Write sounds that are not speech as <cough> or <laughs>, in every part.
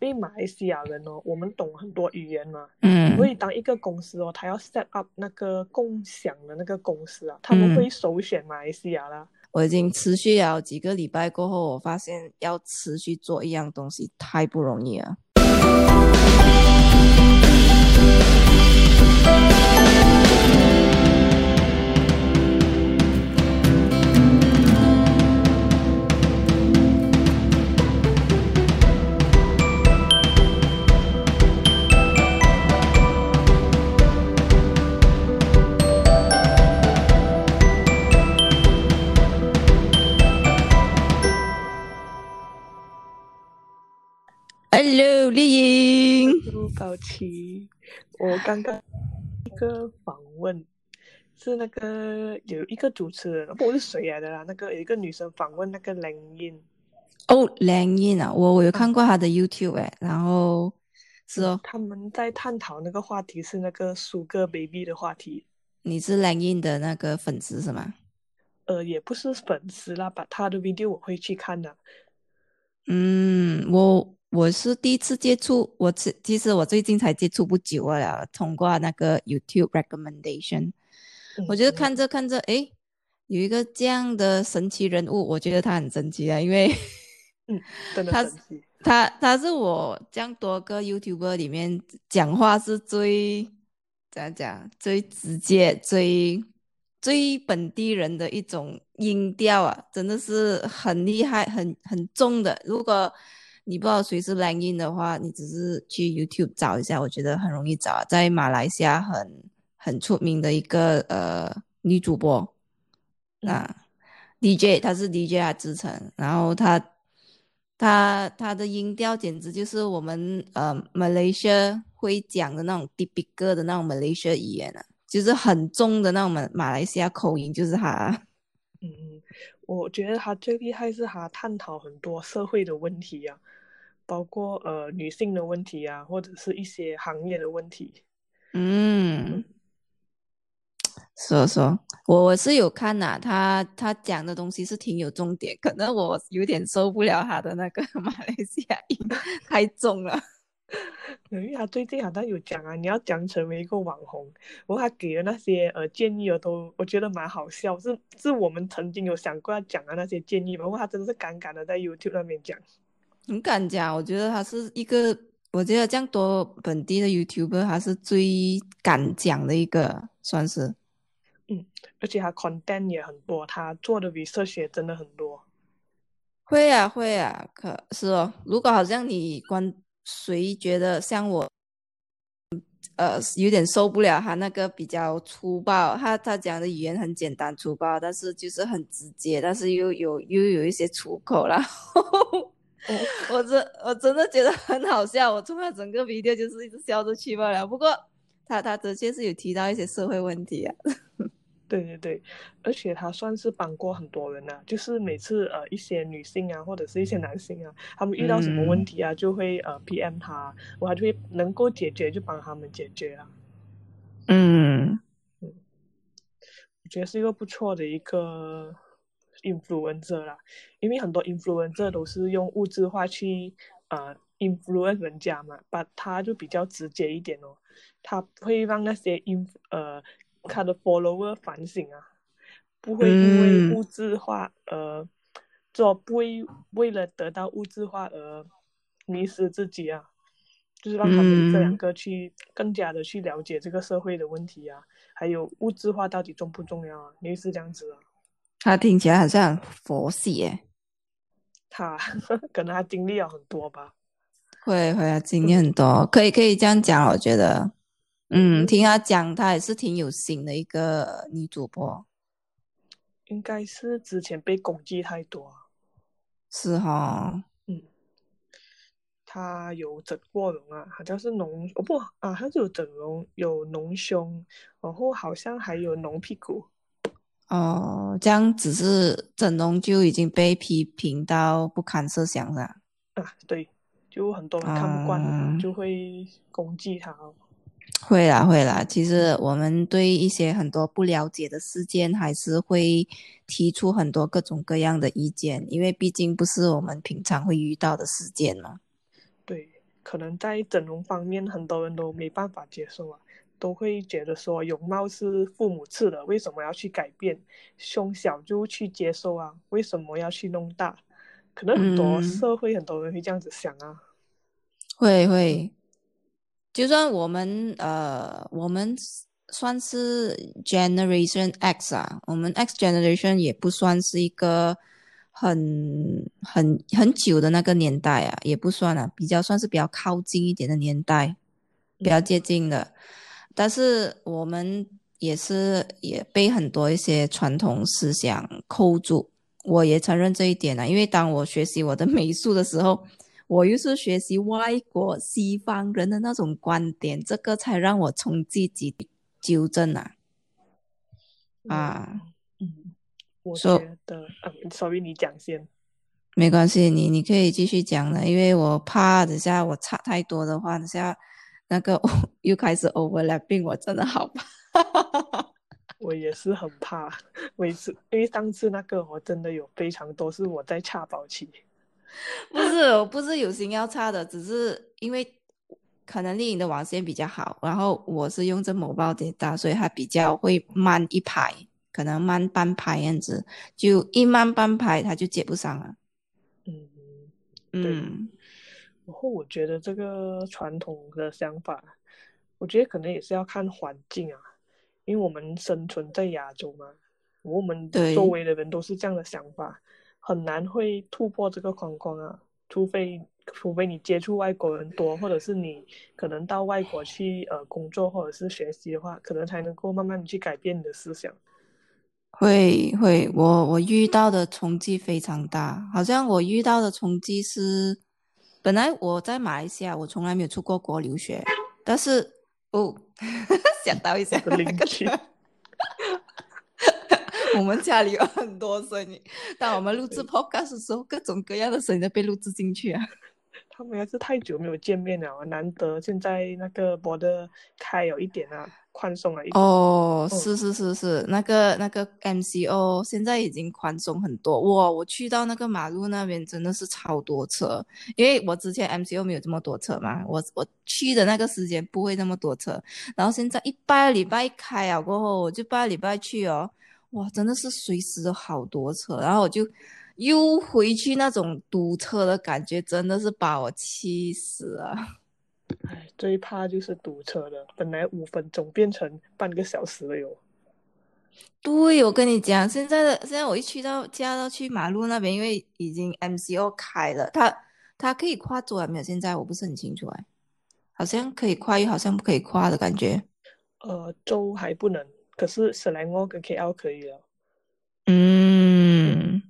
因为马来西亚人哦，我们懂很多语言嘛，嗯所以当一个公司哦，他要 set up 那个共享的那个公司啊，他们嗯会首选马来西亚啦。我已经持续了几个礼拜过后，我发现要持续做一样东西太不容易了。颖。陆高奇，我刚刚一个访问是那个有一个主持人，不是谁来的啦，那个有一个女生访问那个梁英，哦，梁燕啊，我我有看过她的 YouTube 哎，然后是哦，他们在探讨那个话题是那个苏个 baby 的话题，你是梁燕的那个粉丝是吗？呃，也不是粉丝啦，把他的 video 我会去看的。嗯，我我是第一次接触，我其其实我最近才接触不久啊了，通过那个 YouTube recommendation，嗯我觉得看着看着，诶，有一个这样的神奇人物，我觉得他很神奇啊，因为嗯，真的他神奇。他他是我这样多个 YouTuber 里面讲话是最怎样讲最直接、最最本地人的一种音调啊，真的是很厉害、很很重的。如果你不知道谁是 Langin 的话，你只是去 YouTube 找一下，我觉得很容易找啊，在马来西亚很很出名的一个呃女主播那。DJ，她是 DJ 啊，之城，然后她她她的音调简直就是我们呃 Malaysia 会讲的那种 typical 的那种马来西亚语言啊，就是很重的那种马马来西亚口音，就是她。嗯嗯，我觉得他最厉害是他探讨很多社会的问题啊，包括呃女性的问题啊，或者是一些行业的问题。嗯，说说，我我是有看呐、他他讲的东西是挺有重点，可能我有点受不了他的那个 <laughs> 马来西亚音太重了。因为他最近好像有讲啊，你要讲成为一个网红，然后他给的那些呃建议我，都我觉得蛮好笑，是是我们曾经有想过要讲的那些建议嘛，然后他真的是敢敢的在 YouTube 那边讲。很敢讲，我觉得他是一个，我觉得这样多本地的 YouTuber，他是最敢讲的一个，算是。嗯而且他 content 也很多，他做的 research 也真的很多。会啊，会啊，可是哦。如果好像你关谁觉得像我，呃，有点受不了他那个比较粗暴，他他讲的语言很简单粗暴，但是就是很直接，但是又有又有一些粗口，然后 <laughs> 我真我真的觉得很好笑，我从他整个 video 就是一直笑着去罢了。不过他他的确是有提到一些社会问题啊。对对对，而且他算是帮过很多人啊，就是每次呃一些女性啊，或者是一些男性啊，他们遇到什么问题啊，就会呃 PM 他，我他就会能够解决就帮他们解决啊。嗯。我觉得是一个不错的一个 influencer 啦，因为很多 influencer 都是用物质化去呃 influence 人家嘛，把他就比较直接一点哦，他会让那些 in 呃他的 follower 反省啊，不会因为嗯物质化而做不会为了得到物质化而迷失自己啊。就是让他们这两嗯个去更加的去了解这个社会的问题啊，还有物质化到底重不重要啊？类似这样子啊。他听起来好像很佛系耶。他 <laughs> 可能他经历了很多吧。会会啊，经验很多，可以可以这样讲，我觉得，嗯，听她讲，她也是挺有心的一个女主播，应该是之前被攻击太多啊，是哈，嗯，她有整过容啊，好像是隆哦不啊，他是有整容，有隆胸，然后好像还有隆屁股，哦，这样只是整容就已经被批评到不堪设想了，啊，对，就很多人看不惯，嗯就会攻击他哦。会啦会啦，其实我们对一些很多不了解的事件，还是会提出很多各种各样的意见，因为毕竟不是我们平常会遇到的事件嘛。对，可能在整容方面，很多人都没办法接受啊，都会觉得说容貌是父母赐的，为什么要去改变？胸小就去接受啊，为什么要去弄大？可能很多社会很多人会这样子想啊。会会，就算我们呃，我们算是 Generation X 啊，我们 X Generation 也不算是一个很很很久的那个年代啊，也不算啊，比较算是比较靠近一点的年代，比较接近的。但是我们也是也被很多一些传统思想扣住，我也承认这一点啊，因为当我学习我的 <laughs> 美术的时候。我又是学习外国西方人的那种观点，这个才让我从自己纠正啊。啊，嗯，我觉得，嗯，sorry，你讲先，没关系，你你可以继续讲了，因为我怕等下我差太多的话，等下那个 <laughs> 又开始 overlapping，我真的好怕。我也是很怕，每次因为上次那个我真的有非常多是我在插保期。<laughs> 不是，我不是有心要差的，只是因为可能丽颖的网线比较好，然后我是用这某包点打，所以它比较会慢一拍，可能慢半排样子，就一慢半拍它就接不上了。嗯嗯，然后我觉得这个传统的想法，我觉得可能也是要看环境啊，因为我们生存在亚洲嘛，我们周围的人都是这样的想法。很难会突破这个框框啊，除非除非你接触外国人多，或者是你可能到外国去呃工作或者是学习的话，可能才能够慢慢去改变你的思想。会会，我我遇到的冲击非常大，好像我遇到的冲击是，本来我在马来西亚，我从来没有出过国留学，但是哦，<laughs> 想到一下邻居。<laughs> 我们家里有很多声音，<laughs> 当我们录制 podcast 的时候，各种各样的声音都被录制进去啊。他们也是太久没有见面了，难得现在那个播的开有一点啊，宽松了一点。哦，是是是是，那个那个 MCO 现在已经宽松很多哇！我去到那个马路那边真的是超多车，因为我之前 MCO 没有这么多车嘛，我我去的那个时间不会那么多车，然后现在一拜礼拜一开啊过后，我就拜礼拜去哦。哇，真的是随时都好多车，然后我就又回去那种堵车的感觉，真的是把我气死了。哎，最怕就是堵车了，本来五分钟变成半个小时了哟。对，我跟你讲，现在的现在我一去到驾到去马路那边，因为已经 MCO 开了，它它可以跨州没有？现在我不是很清楚哎，好像可以跨，又好像不可以跨的感觉。呃，州还不能。可是史莱奥跟 KL 可以了，嗯，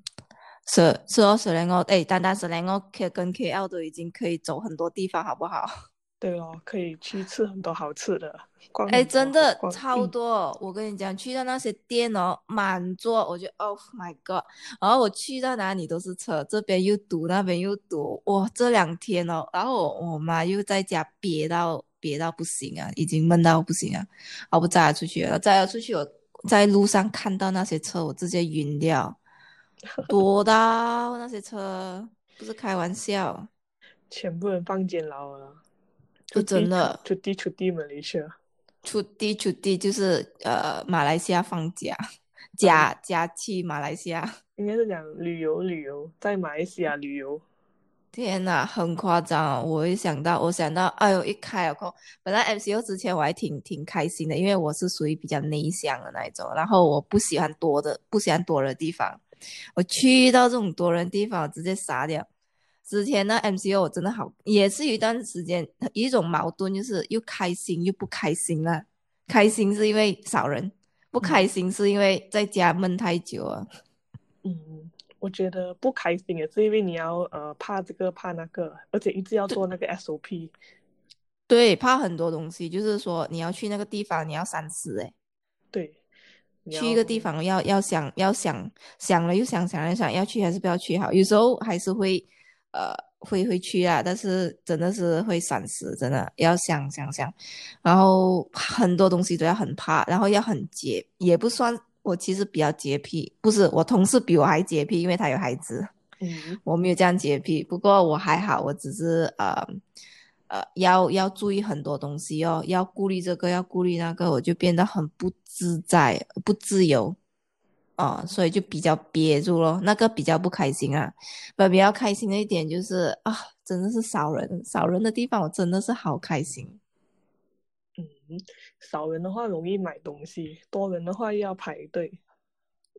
是是哦，史莱奥，哎，单单史莱奥 K 跟 KL 都已经可以走很多地方，好不好？对哦，可以去吃很多好吃的，哎，真的超多！我跟你讲，去到那些店哦，满座，我就 Oh my God！然后我去到哪里都是车，这边又堵，那边又堵，哇！这两天哦，然后我妈又在家憋到。憋到不行啊，已经闷到不行啊！我不再出去了，再要出去，我在路上看到那些车，我直接晕掉，多到那些车不是开玩笑，<laughs> 全部人放监牢了，就真的出地出地马来西亚，出地出地就是呃马来西亚放假，假假期马来西亚，应该是讲旅游旅游，在马来西亚旅游。天呐，很夸张！我一想到，我想到，哎呦，一开了空，本来 MCO 之前我还挺挺开心的，因为我是属于比较内向的那一种，然后我不喜欢多的，不喜欢多的地方。我去到这种多人地方，直接傻掉。之前呢 MCO 我真的好，也是一段时间，一种矛盾，就是又开心又不开心了。开心是因为少人，不开心是因为在家闷太久啊。嗯。我觉得不开心也是因为你要呃怕这个怕那个，而且一直要做那个 SOP。对，怕很多东西，就是说你要去那个地方，你要三思哎。对，去一个地方要要想要想想了又想想了想要去还是不要去好，有时候还是会呃会会去啊，但是真的是会三思，真的要想想想，然后很多东西都要很怕，然后要很洁，也不算。我其实比较洁癖，不是我同事比我还洁癖，因为他有孩子。嗯，我没有这样洁癖，不过我还好，我只是呃呃，要要注意很多东西哦，要顾虑这个，要顾虑那个，我就变得很不自在、不自由啊，所以就比较憋住咯，那个比较不开心啊。不，比较开心的一点就是啊，真的是少人，少人的地方我真的是好开心。嗯，少人的话容易买东西，多人的话又要排队。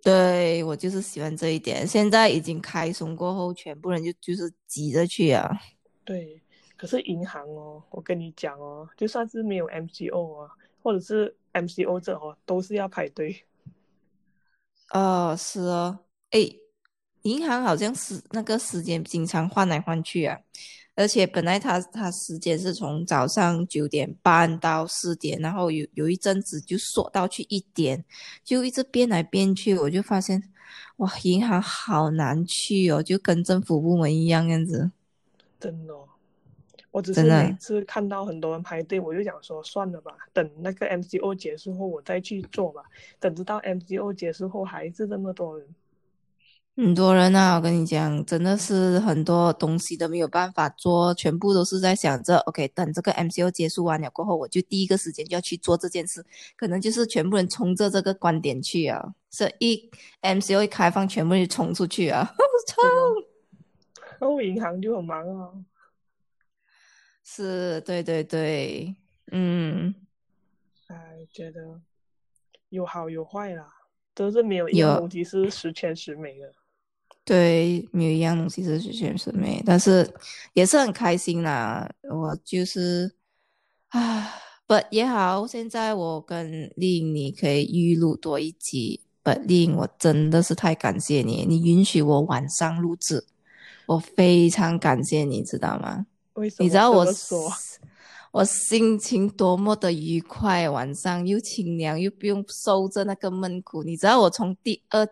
对我就是喜欢这一点。现在已经开松过后，全部人就就是挤着去啊。对，可是银行哦，我跟你讲哦，就算是没有 MCO 啊，或者是 MCO 这哦，都是要排队。<laughs> 哦，是哦，哎，银行好像是那个时间经常换来换去啊。而且本来他他时间是从早上九点半到四点，然后有有一阵子就缩到去一点，就一直变来变去，我就发现，哇，银行好难去哦，就跟政府部门一样样子。真的，我只是每次看到很多人排队，我就想说算了吧，等那个 MCO 结束后我再去做吧。等直到 MCO 结束后还是这么多人。很多人啊，我跟你讲，真的是很多东西都没有办法做，全部都是在想着，OK，等这个 MCO 结束完了过后，我就第一个时间就要去做这件事，可能就是全部人冲着这个观点去啊，这一 MCO 一开放，全部人冲出去啊，<laughs> 冲，<laughs> 然后银行就很忙啊，是，对对对，嗯，哎，觉得有好有坏啦，都是没有一个东西是十全十美的。对，没有一样东西是全是美，但是也是很开心啦。我就是啊，不也好。现在我跟丽颖你可以预录多一集，不丽颖，我真的是太感谢你，你允许我晚上录制，我非常感谢你，知道吗？为什么？你知道我说，我心情多么的愉快，晚上又清凉，又不用受着那个闷苦。你知道我从第二。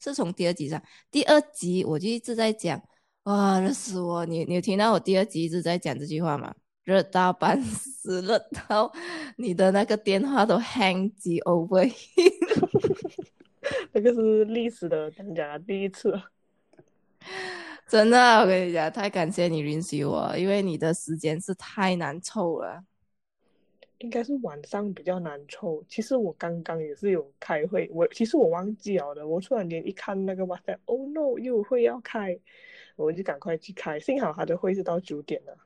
是从第二集上，第二集我就一直在讲，哇，热死我！你你有听到我第二集一直在讲这句话吗？热到半死，热到你的那个电话都 hang 机 over。<laughs> 那个是历史的讲讲第一次，真的，我跟你讲，太感谢你允许我，因为你的时间是太难凑了。应该是晚上比较难抽。其实我刚刚也是有开会，我其实我忘记了的。我突然间一看那个哇塞，Oh no，又会要开，我就赶快去开。幸好他的会是到九点了，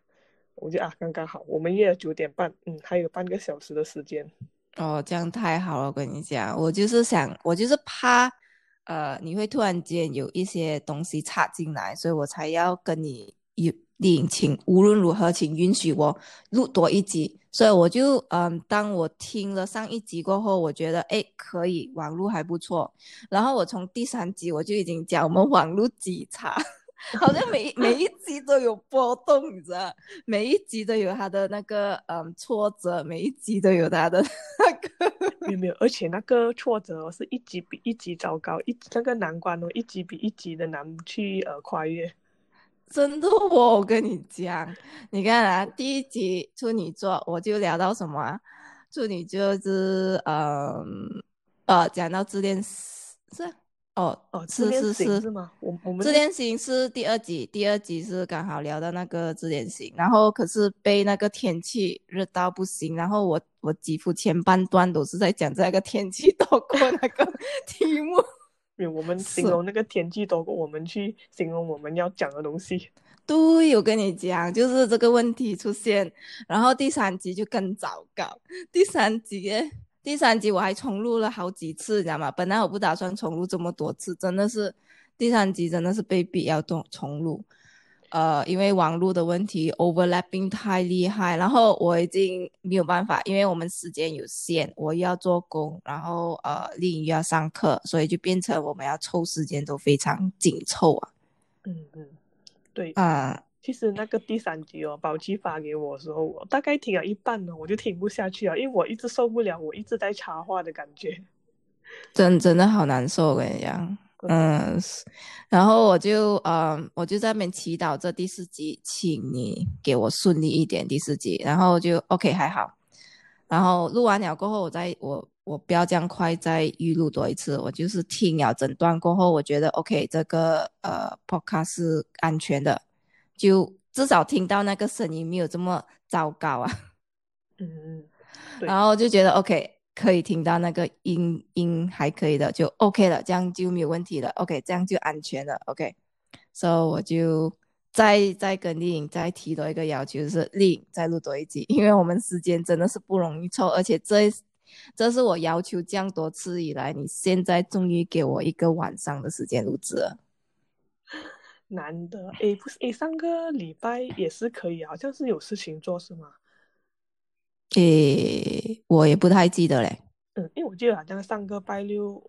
我就啊刚刚好，我们约了九点半，嗯，还有半个小时的时间。哦，这样太好了，我跟你讲，我就是想，我就是怕，呃，你会突然间有一些东西插进来，所以我才要跟你有。请无论如何，请允许我录多一集。所以我就嗯，当我听了上一集过后，我觉得哎可以，网络还不错。然后我从第三集我就已经讲我们网络极差，<laughs> 好像每每一集都有波动，你知道？每一集都有他的那个嗯挫折，每一集都有他的 <laughs> 那个没有没有，而且那个挫折是一集比一集糟糕，一那个难关哦，一集比一集的难去呃跨越。真的，我跟你讲，你看啊，第一集处女座，我就聊到什么？处女座是嗯呃，讲到自恋是哦哦，是是是是吗？我我们自恋型是第二集，第二集是刚好聊到那个自恋型，然后可是被那个天气热到不行，然后我我几乎前半段都是在讲这个天气 <laughs> 多过那个题目。我们形容那个天气多过我们去形容我们要讲的东西。<laughs> 对，我跟你讲，就是这个问题出现，然后第三集就更糟糕。第三集，第三集我还重录了好几次，你知道吗？本来我不打算重录这么多次，真的是第三集真的是被逼要重重录。呃，因为网络的问题，overlapping 太厉害，然后我已经没有办法，因为我们时间有限，我要做工，然后呃，另一又要上课，所以就变成我们要抽时间都非常紧凑啊。嗯嗯，对啊，其实那个第三集哦，宝鸡发给我的时候，我大概听了一半呢，我就听不下去了，因为我一直受不了，我一直在插话的感觉，<laughs> 真真的好难受，我跟你讲。嗯，然后我就嗯，我就在那边祈祷这第四集，请你给我顺利一点第四集，然后就 OK 还好，然后录完了过后，我再我我不要这样快再预录多一次，我就是听了整段过后，我觉得 OK 这个呃 Podcast 是安全的，就至少听到那个声音没有这么糟糕啊。<laughs> 嗯，然后就觉得 OK，可以听到那个音音还可以的，就 OK 了，这样就没有问题了。OK，这样就安全了。OK，所以我就再再跟丽颖再提多一个要求，就是丽颖再录多一集，<laughs> 因为我们时间真的是不容易凑，而且这这是我要求这样多次以来，你现在终于给我一个晚上的时间录制了。难得，诶，不是，诶，上个礼拜也是可以，好像是有事情做是吗？诶，我也不太记得嘞。嗯，因为我记得好像上个拜六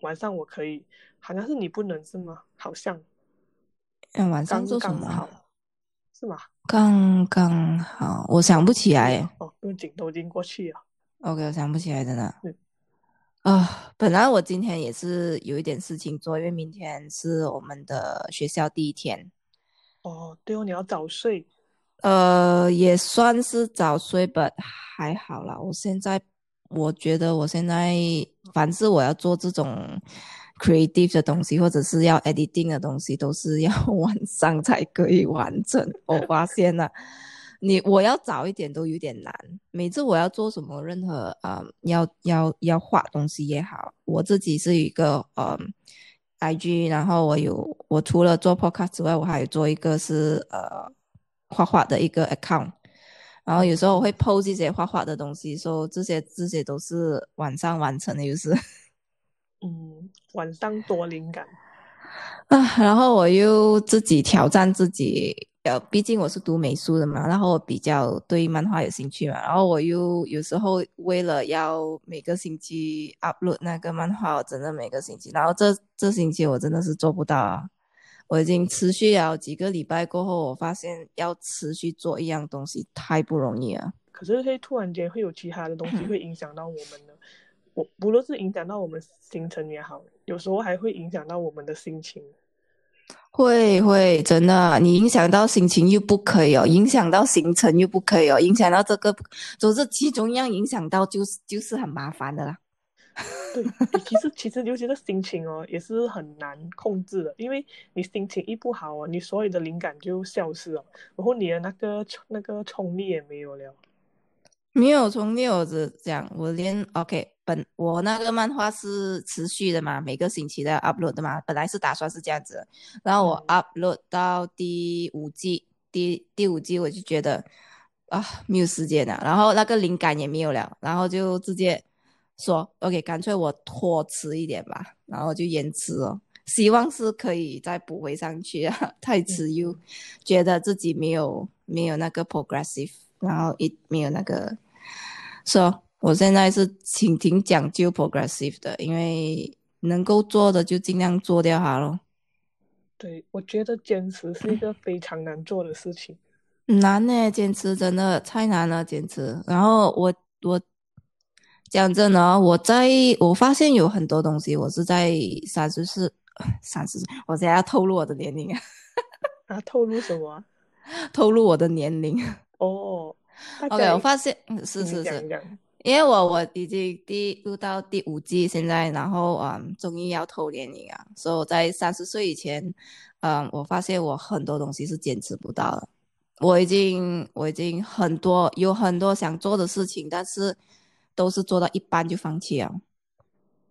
晚上我可以，好像是你不能是吗？好像。嗯，晚上刚做什么？刚好，是吗？刚刚好，我想不起来。哦，不用镜头已经过去了。OK，我想不起来真的。嗯啊，本来我今天也是有一点事情做，因为明天是我们的学校第一天。哦，对哦，你要早睡。呃，也算是早睡吧，还好啦。我现在我觉得我现在凡是我要做这种 creative 的东西，或者是要 editing 的东西，都是要 <laughs> 晚上才可以完成。我发现了。你我要早一点都有点难。每次我要做什么，任何呃，要要要画东西也好，我自己是一个呃，IG，然后我有我除了做 podcast 之外，我还有做一个是呃画画的一个 account，然后有时候我会 post 这些画画的东西，说这些这些都是晚上完成的，就是嗯，晚上多灵感啊，然后我又自己挑战自己。呃，毕竟我是读美术的嘛，然后我比较对漫画有兴趣嘛，然后我又有时候为了要每个星期 upload 那个漫画，我真的每个星期，然后这这星期我真的是做不到啊！我已经持续了几个礼拜过后，我发现要持续做一样东西太不容易了。可是会突然间会有其他的东西会影响到我们呢，我不论是影响到我们行程也好，有时候还会影响到我们的心情。会会，真的，你影响到心情又不可以哦，影响到行程又不可以哦，影响到这个，总之其中一样影响到，就是就是很麻烦的啦。<laughs> 对，其实其实尤其是心情哦，也是很难控制的，因为你心情一不好哦，你所有的灵感就消失了，然后你的那个那个冲力也没有了。没有冲力，我只讲，我连 OK 本我那个漫画是持续的嘛，每个星期都要 upload 的嘛，本来是打算是这样子，然后我 upload 到第五季，第第五季我就觉得啊没有时间了，然后那个灵感也没有了，然后就直接说 OK，干脆我拖迟一点吧，然后就延迟哦，希望是可以再补回上去啊，太迟又觉得自己没有没有那个 progressive，然后也没有那个。说、so, 我现在是挺挺讲究 progressive 的，因为能够做的就尽量做掉它咯。对，我觉得坚持是一个非常难做的事情。难呢，坚持真的太难了，坚持。然后我我讲真的，我在我发现有很多东西，我是在三十四、<sighs> 三十，我现在要透露我的年龄啊！<laughs> 啊，透露什么？<laughs> 透露我的年龄。<laughs> 哦。OK，我发现嗯是是是，因为我我已经第录到第五季，现在然后嗯，终于要透年龄啊，所以我在三十岁以前，嗯，我发现我很多东西是坚持不到的。我已经我已经很多有很多想做的事情，但是都是做到一半就放弃了。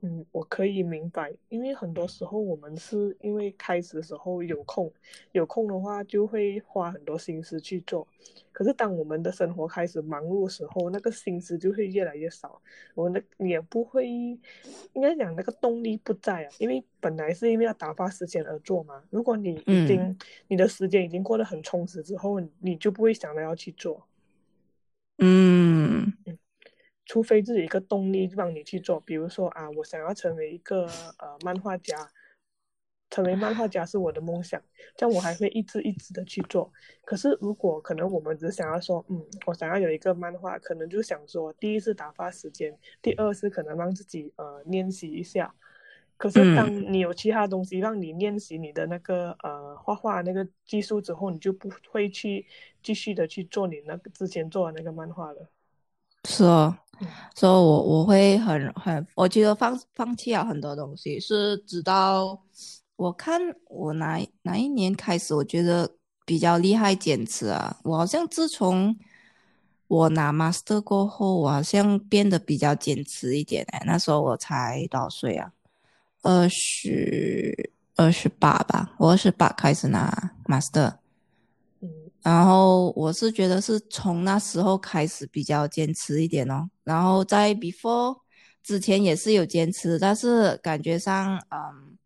嗯，我可以明白，因为很多时候我们是因为开始的时候有空，有空的话就会花很多心思去做。可是当我们的生活开始忙碌的时候，那个心思就会越来越少，我那也不会，应该讲那个动力不在啊。因为本来是因为要打发时间而做嘛。如果你已经、嗯、你的时间已经过得很充实之后，你就不会想着要去做。嗯。嗯除非自己一个动力让你去做，比如说啊，我想要成为一个呃漫画家，成为漫画家是我的梦想，这样我还会一直一直的去做。可是如果可能，我们只想要说，嗯，我想要有一个漫画，可能就想说，第一是打发时间，第二是可能让自己呃练习一下。可是当你有其他东西让你练习你的那个呃画画那个技术之后，你就不会去继续的去做你那个之前做的那个漫画了。是哦，所以我我会很很，我觉得放放弃了很多东西，是直到我看我哪哪一年开始，我觉得比较厉害坚持啊。我好像自从我拿 master 过后，我好像变得比较坚持一点哎。那时候我才多少岁啊？二十二十八吧，我二十八开始拿 master。嗯，然后我是觉得是从那时候开始比较坚持一点哦。然后在 before 之前也是有坚持，但是感觉上嗯，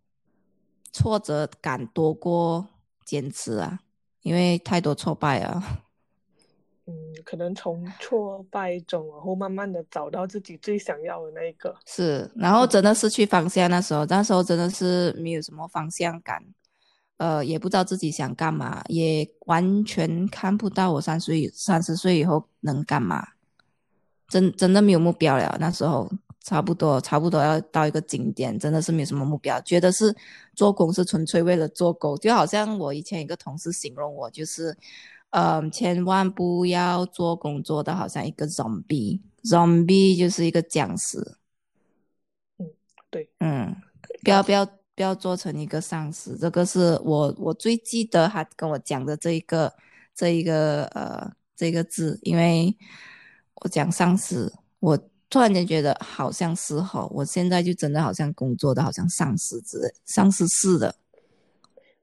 挫折感多过坚持啊，因为太多挫败啊。<laughs> 嗯，可能从挫败中，然后慢慢的找到自己最想要的那一个。是，然后真的失去方向，那时候，那时候真的是没有什么方向感，呃，也不知道自己想干嘛，也完全看不到我三岁、三十岁以后能干嘛，真真的没有目标了。那时候差不多，差不多要到一个景点，真的是没有什么目标，觉得是做工是纯粹为了做工，就好像我以前一个同事形容我就是。嗯，千万不要做工作的好像一个 zombie，zombie 就是一个僵尸。嗯，对，嗯，不要不要不要做成一个丧尸，这个是我我最记得他跟我讲的这一个这一个呃这个字，因为我讲丧尸，我突然间觉得好像是哈，我现在就真的好像工作的好像丧尸之丧尸似的。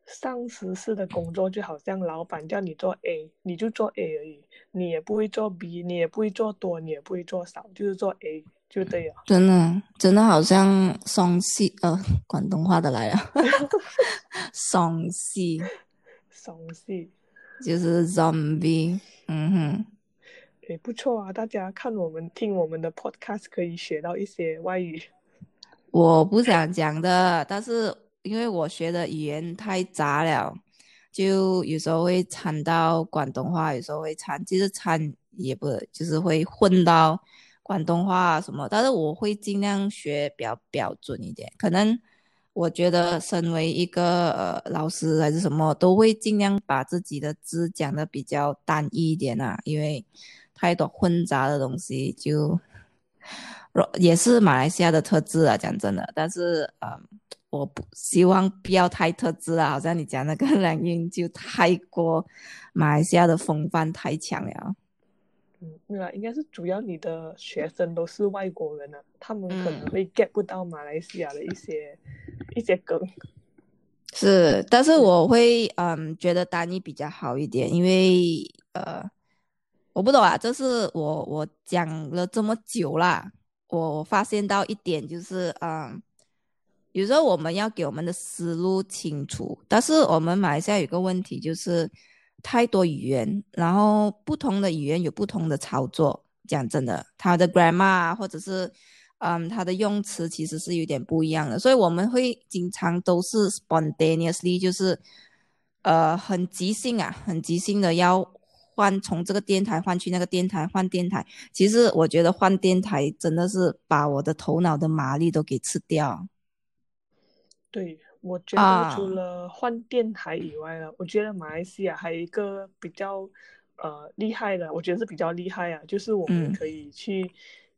丧尸式的工作就好像老板叫你做 A，你就做 A 而已，你也不会做 B，你也不会做多，你也不会做少，就是做 A 就对了。真的，真的好像双戏呃，广东话的来了，双戏，双戏，就是 zombie，嗯哼，也不错啊，大家看我们听我们的 podcast 可以学到一些外语。我不想讲的，但是。因为我学的语言太杂了，就有时候会掺到广东话，有时候会掺，其实掺也不就是会混到广东话什么。但是我会尽量学比较标准一点。可能我觉得身为一个呃老师还是什么，都会尽量把自己的字讲的比较单一一点啊，因为太多混杂的东西就也是马来西亚的特质啊。讲真的，但是嗯。我不希望不要太特质啊，好像你讲那个 <laughs> 蓝音就太过马来西亚的风范太强了。嗯，没有，应该是主要你的学生都是外国人啊，他们可能会 get 不到马来西亚的一些一些梗。是，但是我会嗯觉得丹尼比较好一点，因为呃我不懂啊，这是我我讲了这么久啦，我发现到一点就是嗯。有时候我们要给我们的思路清楚，但是我们马来西亚有个问题就是太多语言，然后不同的语言有不同的操作。讲真的，它的 grammar 或者是嗯它的用词其实是有点不一样的，所以我们会经常都是 spontaneously，就是呃很即兴啊，很即兴的要换从这个电台换去那个电台换电台。其实我觉得换电台真的是把我的头脑的马力都给吃掉。对，我觉得除了换电台以外呢，我觉得马来西亚还有一个比较呃厉害的，我觉得是比较厉害啊，就是我们可以去，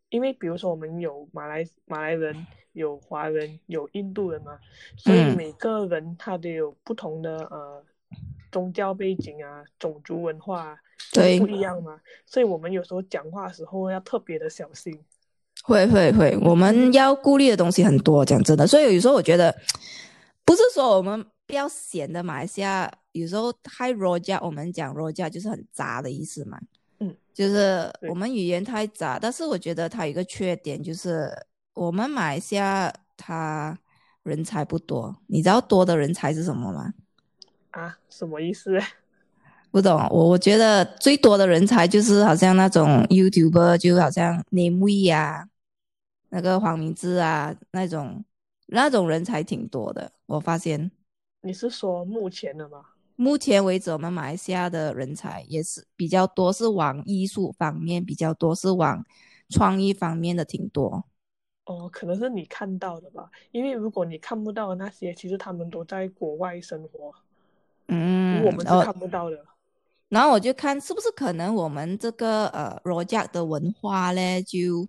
因为比如说我们有马来马来人，有华人，有印度人嘛，所以每个人他都有不同的呃宗教背景啊，种族文化都不一样嘛，所以我们有时候讲话的时候要特别的小心。会会会，我们要顾虑的东西很多，讲真的，所以有时候我觉得，不是说我们不要闲的马来西亚，有时候太弱家，我们讲弱家就是很杂的意思嘛，嗯，就是我们语言太杂，但是我觉得它有一个缺点，就是我们马来西亚它人才不多，你知道多的人才是什么吗？啊，什么意思？不懂，我我觉得最多的人才就是好像那种 YouTuber，就好像 name 啊。那个黄明志啊，那种那种人才挺多的，我发现。你是说目前的吗？目前为止，我们马来西亚的人才也是比较多，是往艺术方面比较多，是往创意方面的挺多。哦，可能是你看到的吧，因为如果你看不到那些，其实他们都在国外生活。嗯，我们是看不到的。然后我就看是不是可能我们这个呃罗家的文化嘞，就。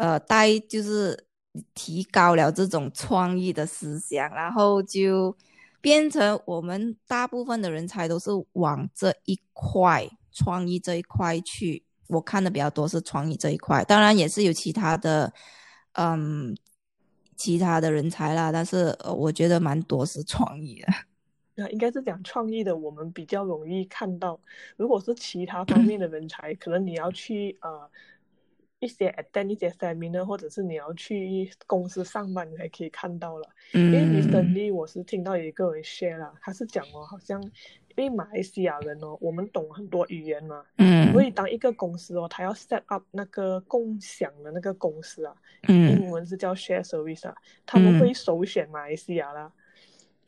呃，带就是提高了这种创意的思想，然后就变成我们大部分的人才都是往这一块创意这一块去。我看的比较多是创意这一块，当然也是有其他的，嗯，其他的人才啦。但是，我觉得蛮多是创意的。那应该是讲创意的，我们比较容易看到。如果是其他方面的人才，可能你要去呃。一些 attend 一些 seminar，或者是你要去公司上班，你才可以看到了。因为 recently 我是听到有一个人 share 了，他是讲哦，好像因为马来西亚人哦，我们懂很多语言嘛，嗯，所以当一个公司哦，他要 set up 那个共享的那个公司啊，嗯，英文是叫 share service 啊，他们会首选马来西亚啦，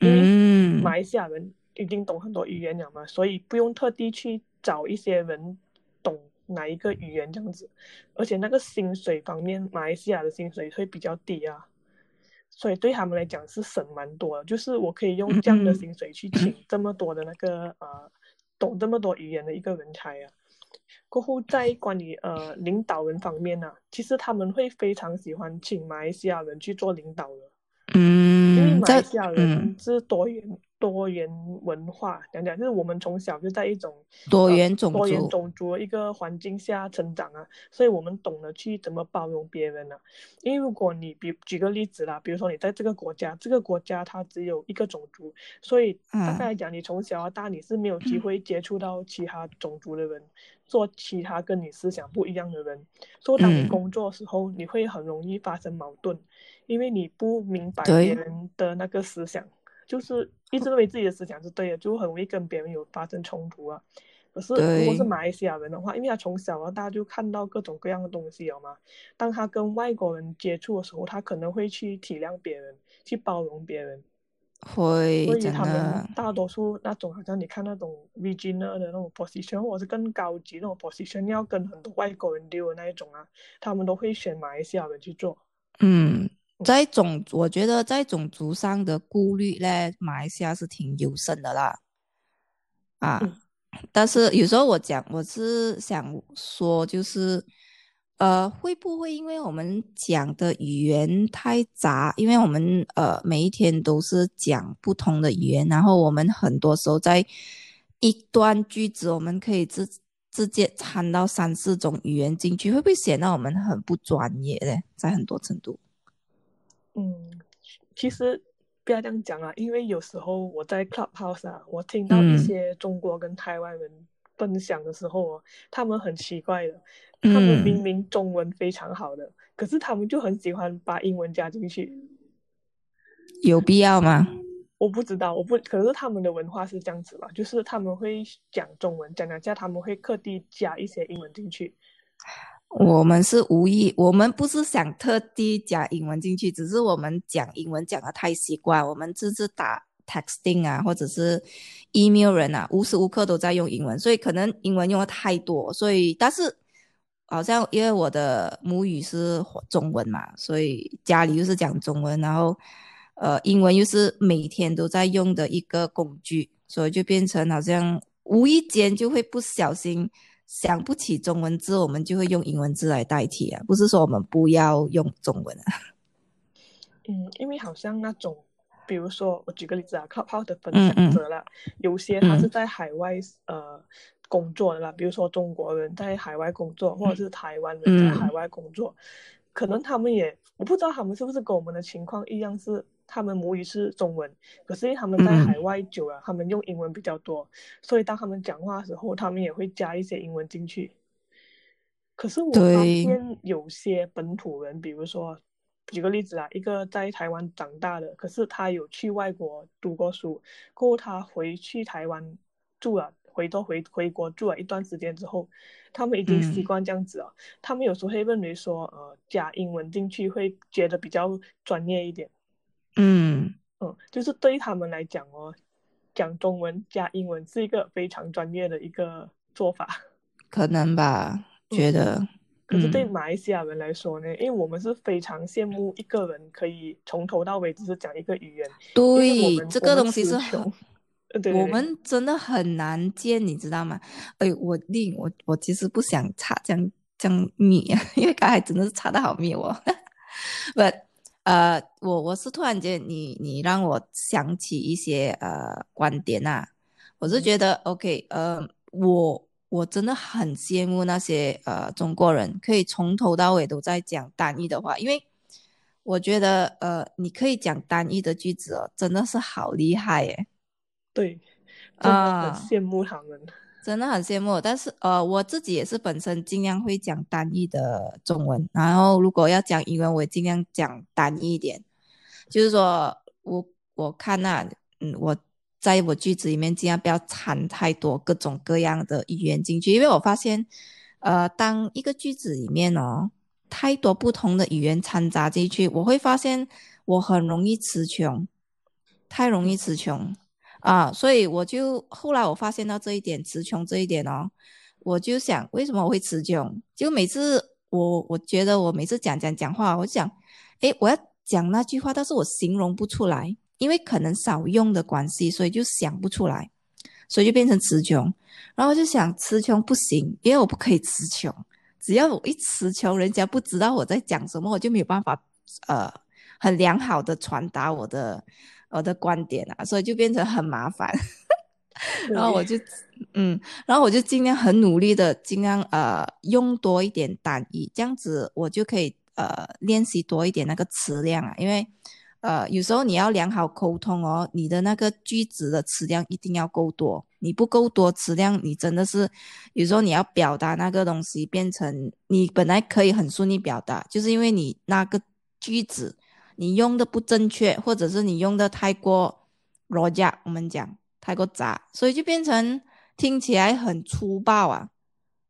因为马来西亚人已经懂很多语言了嘛，所以不用特地去找一些人懂。哪一个语言这样子，而且那个薪水方面，马来西亚的薪水会比较低啊，所以对他们来讲是省蛮多的。就是我可以用这样的薪水去请这么多的那个呃懂这么多语言的一个人才啊。过后在关于呃领导人方面呢，其实他们会非常喜欢请马来西亚人去做领导的，嗯，因为马来西亚人是多元。多元文化讲讲，就是我们从小就在一种多元种多元种族一个环境下成长啊，所以我们懂得去怎么包容别人啊。因为如果你比举个例子啦，比如说你在这个国家，这个国家它只有一个种族，所以大概来讲，你从小到大你是没有机会接触到其他种族的人，做其他跟你思想不一样的人。所以当你工作的时候，你会很容易发生矛盾，因为你不明白别人的那个思想。就是一直认为自己的思想是对的，就很容易跟别人有发生冲突啊。可是如果是马来西亚人的话，因为他从小到大就看到各种各样的东西，有吗？当他跟外国人接触的时候，他可能会去体谅别人，去包容别人。会，所以他们大多数那种，好像你看那种 v i g i n a 的那种 position，或者是更高级那种 position，要跟很多外国人丢的那一种啊，他们都会选马来西亚人去做。嗯。在种，我觉得在种族上的顾虑呢，马来西亚是挺优胜的啦。啊，但是有时候我讲，我是想说，就是呃，会不会因为我们讲的语言太杂，因为我们呃每一天都是讲不同的语言，然后我们很多时候在一段句子，我们可以直直接掺到三四种语言进去，会不会显得我们很不专业呢？在很多程度。嗯，其实不要这样讲啊，因为有时候我在 Clubhouse 啊，我听到一些中国跟台湾人分享的时候哦，他们很奇怪的，他们明明中文非常好的，可是他们就很喜欢把英文加进去，有必要吗？我不知道，我不，可是他们的文化是这样子吧，就是他们会讲中文，讲讲下他们会特地加一些英文进去。我们是无意，我们不是想特地加英文进去，只是我们讲英文讲的太习惯，我们只是打 texting 啊，或者是 email 人啊，无时无刻都在用英文，所以可能英文用的太多，所以但是好像因为我的母语是中文嘛，所以家里又是讲中文，然后呃英文又是每天都在用的一个工具，所以就变成好像无意间就会不小心。想不起中文字，我们就会用英文字来代替啊，不是说我们不要用中文啊。嗯，因为好像那种，比如说我举个例子啊，靠泡的分享者啦，有些他是在海外呃工作的啦，比如说中国人在海外工作，或者是台湾人在海外工作，可能他们也我不知道他们是不是跟我们的情况一样是。他们母语是中文，可是因为他们在海外久了，他们用英文比较多，所以当他们讲话的时候，他们也会加一些英文进去。可是我发现有些本土人，比如说举个例子啊，一个在台湾长大的，可是他有去外国读过书，过后他回去台湾住了，回头回回国住了一段时间之后，他们已经习惯这样子了。他们有时候会认为说，呃，加英文进去会觉得比较专业一点。嗯嗯，就是对他们来讲哦，讲中文加英文是一个非常专业的一个做法，可能吧？觉得。可是对马来西亚人来说呢，因为我们是非常羡慕一个人可以从头到尾只是讲一个语言。对，这个东西是很，我们真的很难见，你知道吗？哎，我令我我其实不想插这样这样密，<laughs> 因为刚才真的是插的好密哦，But。呃，我我是突然间你你让我想起一些呃观点呐、我是嗯觉得 OK，呃，我我真的很羡慕那些呃中国人可以从头到尾都在讲单一的话，因为我觉得呃你可以讲单一的句子哦，真的是好厉害耶。对，真的很啊羡慕他们。真的很羡慕，但是呃，我自己也是本身尽量会讲单一的中文，然后如果要讲英文，我也尽量讲单一一点。就是说我我看那、嗯，我在我句子里面尽量不要掺太多各种各样的语言进去，因为我发现，呃，当一个句子里面哦，太多不同的语言掺杂进去，我会发现我很容易词穷，太容易词穷。啊，所以我就后来我发现到这一点，词穷这一点哦，我就想为什么我会词穷？就每次我我觉得我每次讲讲讲话，我想，诶，我要讲那句话，但是我形容不出来，因为可能少用的关系，所以就想不出来，所以就变成词穷。然后就想词穷不行，因为我不可以词穷，只要我一词穷，人家不知道我在讲什么，我就没有办法呃很良好的传达我的。我的观点啊，所以就变成很麻烦。<laughs> 然后我就，嗯，然后我就尽量很努力的，尽量呃用多一点单一，这样子我就可以呃练习多一点那个词量啊，因为呃有时候你要良好沟通哦，你的那个句子的词量一定要够多，你不够多词量，你真的是有时候你要表达那个东西变成你本来可以很顺利表达，就是因为你那个句子。你用的不正确，或者是你用的太过罗家，我们讲太过杂，所以就变成听起来很粗暴啊！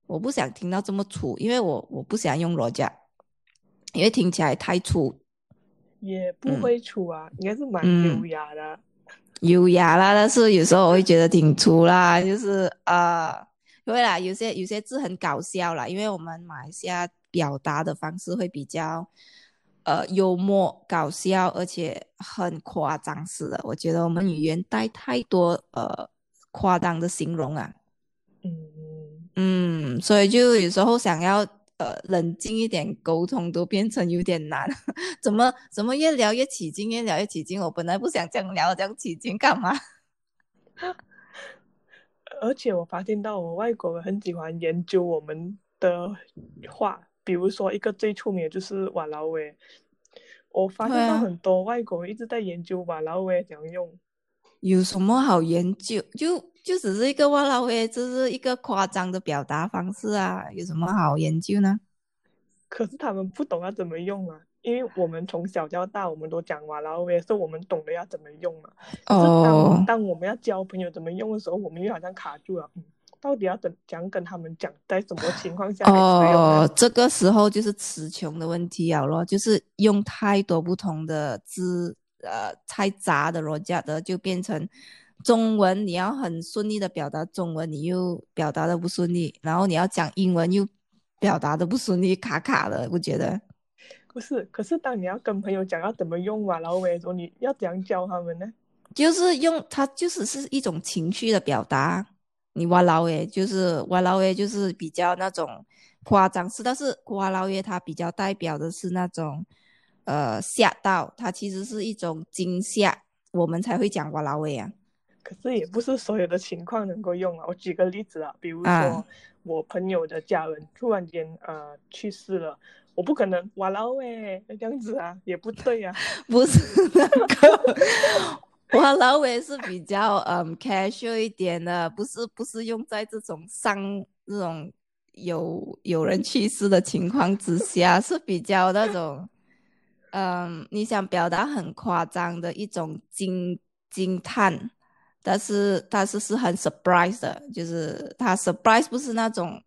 我不想听到这么粗，因为我我不想用罗家，因为听起来太粗。也不会粗啊，应该是蛮嗯优雅的。优雅啦，但是有时候我会觉得挺粗啦，就是呃，会啦，有些有些字很搞笑啦，因为我们马来西亚表达的方式会比较。呃，幽默、搞笑，而且很夸张式的。我觉得我们语言带太多呃夸张的形容啊。嗯，嗯，所以就有时候想要呃冷静一点沟通，都变成有点难。<laughs> 怎么怎么越聊越起劲，越聊越起劲。我本来不想这样聊，这样起劲干嘛？<laughs> 而且我发现到我外国人很喜欢研究我们的话。比如说，一个最出名的就是瓦劳威，我发现到很多外国人一直在研究瓦劳威怎样用。有什么好研究？就就只是一个瓦劳威，这是一个夸张的表达方式啊，有什么好研究呢？可是他们不懂要怎么用啊，因为我们从小到大我们都讲瓦劳威，所以我们懂得要怎么用嘛。哦。当当我们要教朋友怎么用的时候，我们又好像卡住了。嗯。到底要怎讲跟他们讲，在什么情况下哦，这个时候就是词穷的问题了咯，就是用太多不同的字，呃，太杂的罗家的，就变成中文你要很顺利的表达中文，你又表达的不顺利，然后你要讲英文又表达的不顺利，卡卡的，我觉得。不是，可是当你要跟朋友讲要怎么用瓦劳威的时候，你要怎样教他们呢？就是用它，就是是一种情绪的表达。你哇劳耶，就是哇劳耶，就是比较那种夸张式，但是哇啦耶它比较代表的是那种呃吓到，它其实是一种惊吓，我们才会讲哇劳耶啊。可是也不是所有的情况能够用啊。我举个例子啊，比如说、啊、我朋友的家人突然间呃去世了，我不可能哇劳耶这样子啊，也不对啊。<laughs> 不是那个。哇劳威是比较嗯 casual 一点的，不是不是用在这种伤这种有有人去世的情况之下，是比较那种嗯你想表达很夸张的一种惊惊叹，但是但是是很 surprise 的，就是他 surprise 不是那种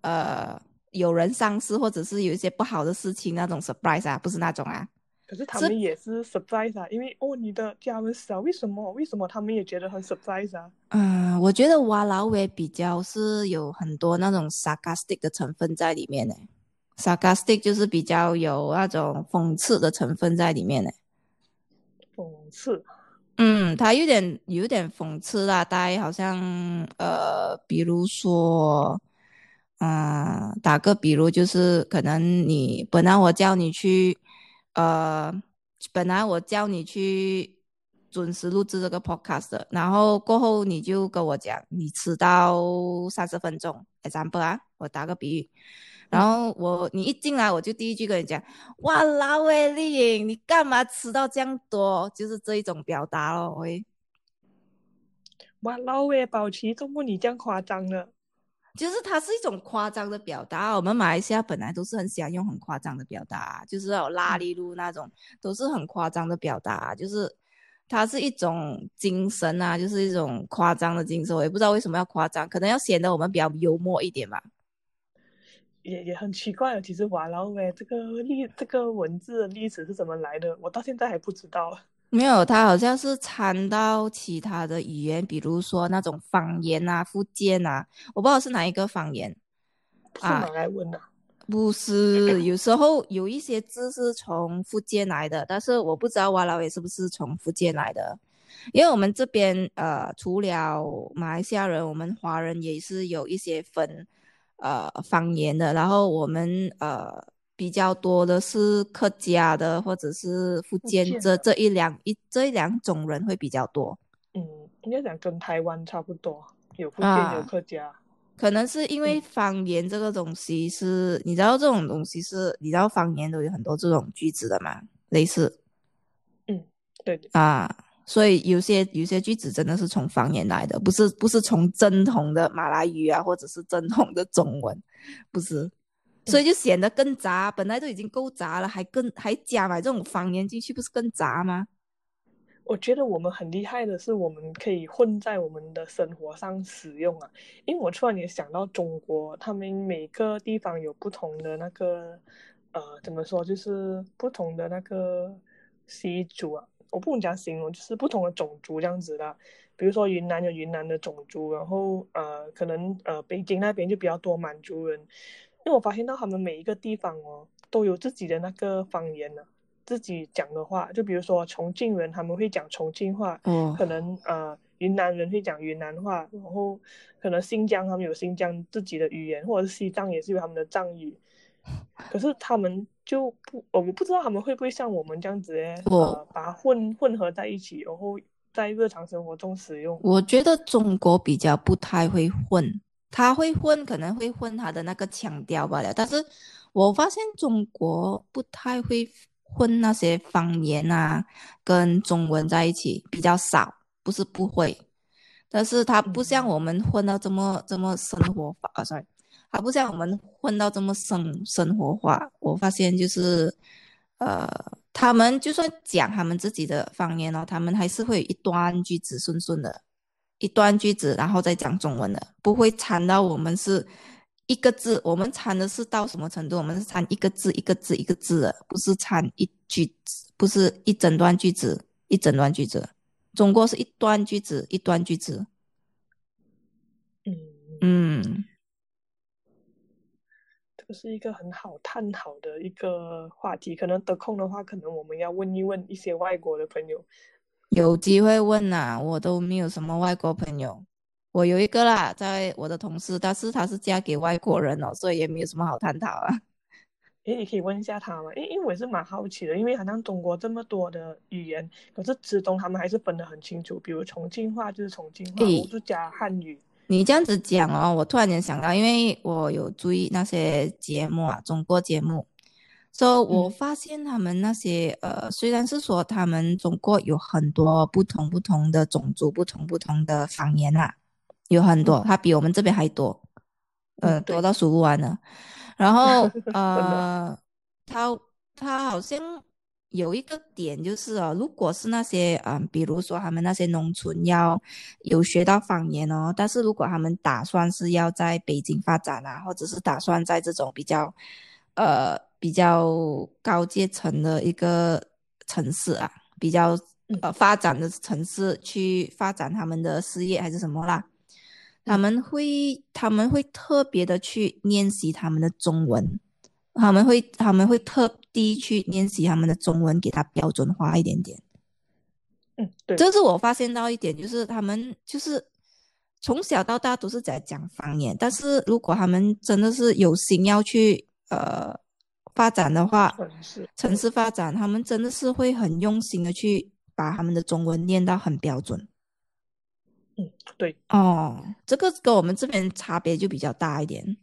呃有人丧事或者是有一些不好的事情那种 surprise 啊，不是那种啊。可是他们也是 surprise 啊，因为哦，你的家人死啊，为什么？为什么他们也觉得很 surprise 啊？嗯，我觉得瓦劳威比较是有很多那种 sarcastic 的成分在里面呢。sarcastic 就是比较有那种讽刺的成分在里面呢。讽刺？嗯，他有点有点讽刺啦，大概好像呃，比如说，嗯、呃，打个比如就是可能你本来我叫你去。呃，本来我叫你去准时录制这个 podcast 的，然后过后你就跟我讲，你迟到三十分钟，example 啊，我打个比喻，然后我你一进来我就第一句跟你讲，哇，老伟丽颖，你干嘛迟到这样多？就是这一种表达咯，喂。哇，老伟保持怎么你这样夸张了？就是它是一种夸张的表达。我们马来西亚本来都是很喜欢用很夸张的表达，就是有拉力路那种，都是很夸张的表达。就是它是一种精神啊，就是一种夸张的精神。我也不知道为什么要夸张，可能要显得我们比较幽默一点吧。也也很奇怪，其实“哇老伟”这个历这个文字的历史是怎么来的，我到现在还不知道。没有，他好像是掺到其他的语言，比如说那种方言啊、福建啊，我不知道是哪一个方言。是马来文啊？不是，有时候有一些字是从福建来的，但是我不知道瓦老伟是不是从福建来的，因为我们这边呃，除了马来西亚人，我们华人也是有一些分呃方言的，然后我们呃。比较多的是客家的，或者是福建这这一两一这一两种人会比较多。嗯，应该讲跟台湾差不多，有福建有客家。可能是因为方言这个东西是，你知道这种东西是，你知道方言都有很多这种句子的嘛，类似。嗯，对。啊，所以有些有些句子真的是从方言来的，不是不是从正统的马来语啊，或者是正统的中文，不是。所以就显得更杂，本来都已经够杂了，还更还加买这种方言进去，不是更杂吗？我觉得我们很厉害的是，我们可以混在我们的生活上使用啊。因为我突然也想到中国，他们每个地方有不同的那个，呃，怎么说，就是不同的那个习俗啊。我不能讲形容，就是不同的种族这样子的。比如说云南有云南的种族，然后呃，可能呃北京那边就比较多满族人。因为我发现到他们每一个地方哦，都有自己的那个方言呢，自己讲的话，就比如说重庆人他们会讲重庆话，嗯，可能呃云南人会讲云南话，然后可能新疆他们有新疆自己的语言，或者是西藏也是有他们的藏语，可是他们就不，我们不知道他们会不会像我们这样子诶，呃，把它混混合在一起，然后在日常生活中使用。我觉得中国比较不太会混。他会混，可能会混他的那个腔调罢了。但是我发现中国不太会混那些方言啊，跟中文在一起比较少，不是不会，但是他不像我们混到这么这么生活化啊，sorry，他不像我们混到这么生生活化。我发现就是，呃，他们就算讲他们自己的方言哦，他们还是会有一段句子顺顺的。一段句子，然后再讲中文的，不会掺到我们是一个字。我们掺的是到什么程度？我们是掺一个字一个字一个字的，不是掺一句子，不是一整段句子一整段句子。中国是一段句子一段句子。嗯嗯，这个是一个很好探讨的一个话题。可能得空的话，可能我们要问一问一些外国的朋友。有机会问呐，我都没有什么外国朋友。我有一个啦，在我的同事，但是她是嫁给外国人哦，所以也没有什么好探讨啊。<laughs> 诶，你可以问一下他嘛，因因为我是蛮好奇的，因为好像中国这么多的语言，可是之中他们还是分得很清楚，比如重庆话就是重庆话，我就加汉语。你这样子讲哦，我突然间想到，因为我有注意那些节目啊，中国节目。所以我发现他们那些呃，虽然是说他们中国有很多不同不同的种族、不同不同的方言啦，有很多，它比我们这边还多，呃，多到数不完了。然后 <laughs> 呃，他他好像有一个点就是哦，如果是那些嗯，比如说他们那些农村要有学到方言哦，但是如果他们打算是要在北京发展啊，或者是打算在这种比较呃。比较高阶层的一个城市啊，比较呃发展的城市去发展他们的事业还是什么啦？他们会他们会特别的去练习他们的中文，他们会他们会特地去练习他们的中文，给他标准化一点点。嗯，对，这是我发现到一点，就是他们就是从小到大都是在讲方言，但是如果他们真的是有心要去呃。发展的话，城市城市发展，他们真的是会很用心的去把他们的中文念到很标准。嗯，对哦，这个跟我们这边差别就比较大一点。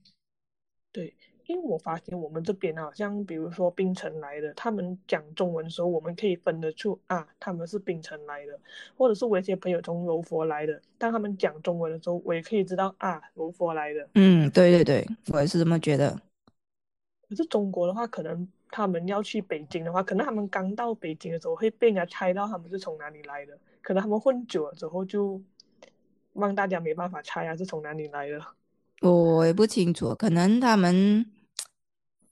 对，因为我发现我们这边好像，比如说槟城来的，他们讲中文的时候，我们可以分得出啊，他们是槟城来的，或者是我一些朋友从柔佛来的，当他们讲中文的时候，我也可以知道啊，柔佛来的。嗯，对对对，我也是这么觉得。可是中国的话，可能他们要去北京的话，可能他们刚到北京的时候会被人家猜到他们是从哪里来的，可能他们混久了之后就让大家没办法猜啊是从哪里来的。我也不清楚，可能他们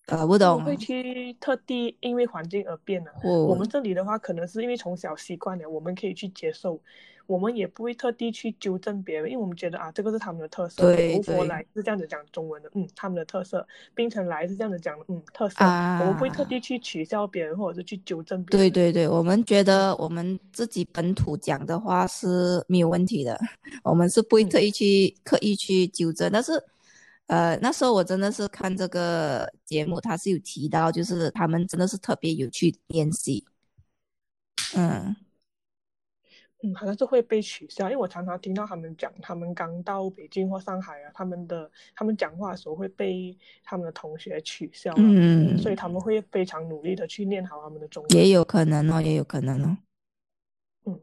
呃不懂，会去特地因为环境而变的。我我们这里的话，可能是因为从小习惯了，我们可以去接受，我们也不会特地去纠正别人，因为我们觉得啊，这个是他们的特色。对佛佛来是这样子讲中文的，嗯，他们的特色；冰城来是这样子讲的，嗯，特色。啊，我们不会特地去取笑别人，或者是去纠正别人。对对对，我们觉得我们自己本土讲的话是没有问题的，<laughs> 我们是不会特意去刻意去纠正，但是。呃，那时候我真的是看这个节目，他是有提到，就是他们真的是特别有去练习。嗯嗯，好像是会被取消，因为我常常听到他们讲，他们刚到北京或上海啊，他们的他们讲话的时候会被他们的同学取笑，嗯，所以他们会非常努力的去练好他们的中文。也有可能哦，也有可能哦。嗯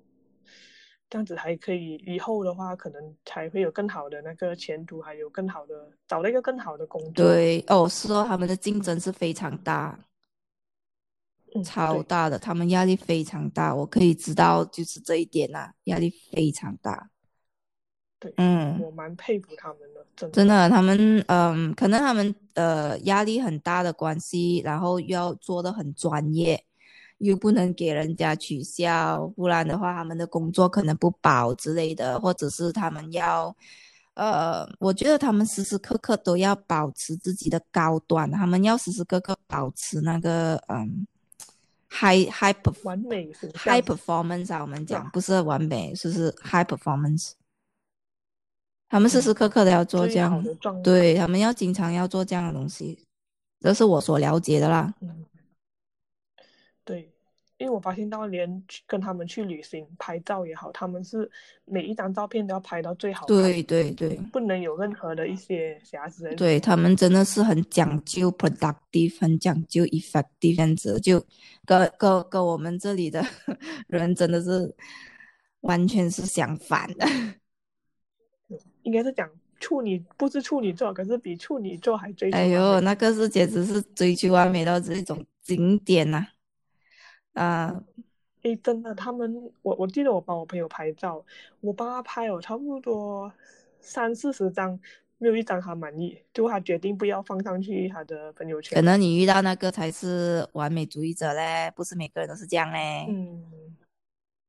这样子还可以，以后的话可能才会有更好的那个前途，还有更好的找到一个更好的工作。对哦，是哦，他们的竞争是非常大，嗯，超大的，他们压力非常大。我可以知道，就是这一点呐，压力非常大。对，嗯，我蛮佩服他们的，真真的，他们嗯，可能他们呃压力很大的关系，然后要做的很专业。又不能给人家取消，不然的话，他们的工作可能不保之类的，或者是他们要，呃，我觉得他们时时刻刻都要保持自己的高端，他们要时时刻刻保持那个嗯，high high per, 完美 high performance 啊，我们讲不是完美，就是 high performance，他们时时刻刻都要做这样，对他们要经常要做这样的东西，这是我所了解的啦。对，因为我发现到连跟他们去旅行拍照也好，他们是每一张照片都要拍到最好。对对对，不能有任何的一些瑕疵。对他们真的是很讲究 productive，很讲究 effective 样子，就跟跟跟我们这里的 <laughs> 人真的是完全是相反的。应该是讲处女不是处女座，可是比处女座还追求。哎呦，那个是简直是追求完美到这种经典呐！啊，诶，真的，他们，我我记得我帮我朋友拍照，我帮他拍了差不多三四十张，没有一张他满意，就他决定不要放上去他的朋友圈。可能你遇到那个才是完美主义者嘞，不是每个人都是这样嘞。嗯，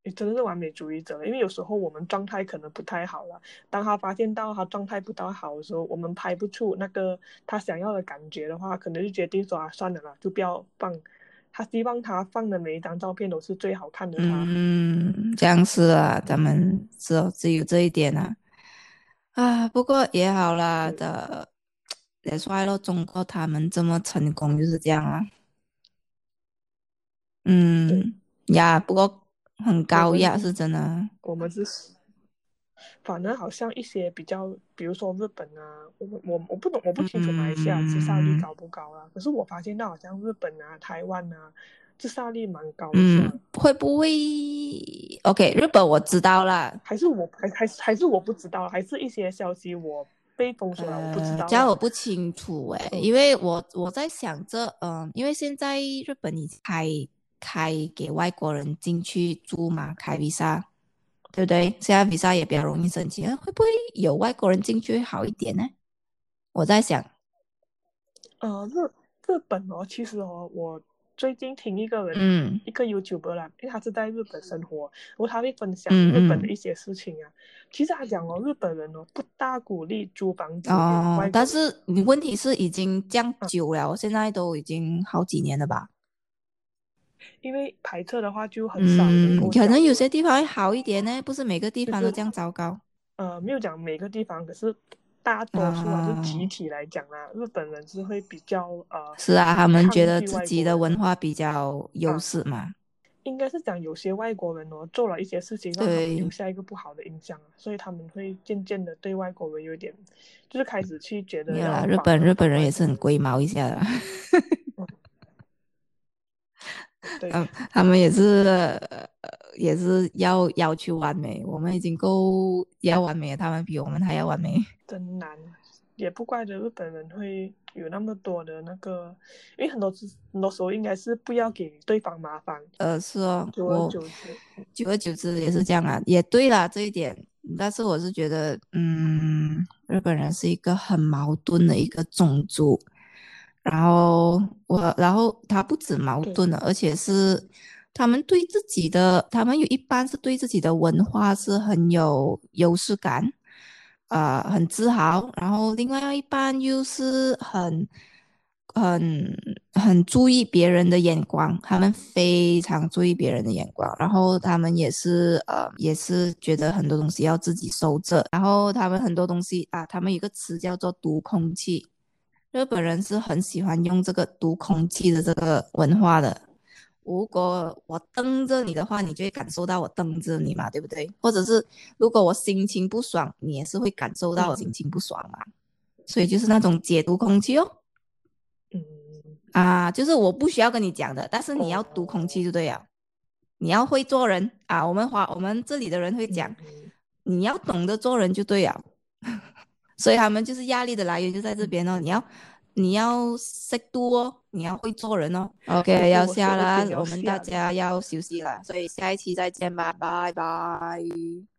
诶，真的是完美主义者，因为有时候我们状态可能不太好了，当他发现到他状态不太好的时候，我们拍不出那个他想要的感觉的话，可能就决定说啊，算了啦，就不要放。他希望他放的每一张照片都是最好看的。嗯，这样是啊，咱们只有只有这一点啊。啊，不过也好啦的，也帅了中国他们这么成功就是这样啊。嗯，呀，不过很高雅是真的。我们是。反正好像一些比较，比如说日本啊，我我我不懂，我不清楚马来西亚自杀率高不高啊？可是我发现到好像日本啊、台湾啊，自杀率蛮高的。嗯，会不会？OK，日本我知道了，还是我还还还是我不知道，还是一些消息我被封锁了，我不知道。这我不清楚哎，因为我我在想着，嗯，因为现在日本已经开开给外国人进去住嘛，开 visa。对不对？现在比赛也比较容易申请，会不会有外国人进去会好一点呢？我在想，呃，日日本哦，其实哦，我最近听一个人，嗯，一个 YouTuber 啦，因为他是在日本生活，然后他会分享日本的一些事情啊。其实他讲哦，日本人哦不大鼓励租房子哦，但是你问题是已经这样久了，现在都已经好几年了吧？因为排测的话就很少，可能有些。地方会好一点呢，不是每个地方都这样糟糕。呃，没有讲每个地方，可是大多数啊，就集啊体来讲啦，日本人是会比较呃，是啊，他们觉得自己的文化比较。优啊势嘛。应该是讲有些外国人哦，做了一些事情让他们对。留下一个不好的印象啊，所以他们会渐渐的对外国人有点，就是开始去觉得没有啦，日本日本人也是很龟毛一下的，对，嗯，他们也是呃也是要要求完美，我们已经够要完美了，他们比我们还要完美。真难，也不怪得日本人会有那么多的那个，因为很多时很多时候应该是不要给对方麻烦，呃，是哦，久而我久之，久而久之也是这样啊，也对啦这一点，但是我是觉得，嗯，日本人是一个很矛盾的一个种族，然后我，然后他不止矛盾了，而且是他们对自己的，他们有一半是对自己的文化是很有优势感，呃，很自豪，然后另外一半又是很。很很注意别人的眼光，他们非常注意别人的眼光，然后他们也是呃也是觉得很多东西要自己收着，然后他们很多东西啊，他们有一个词叫做读空气，日本人是很喜欢用这个读空气的这个文化的。如果我瞪着你的话，你就会感受到我瞪着你嘛，对不对？或者是如果我心情不爽，你也是会感受到我心情不爽嘛。所以就是那种解读空气哦。嗯，啊，就是我不需要跟你讲的，但是你要读空气就对了，你要会做人啊。我们华我们这里的人会讲，嗯你要懂得做人就对了。所以他们就是压力的来源就在这边哦，你要你要识度哦，你要会做人哦。OK，要下了一定，要我们大家要休息了，所以下一期再见吧，拜拜。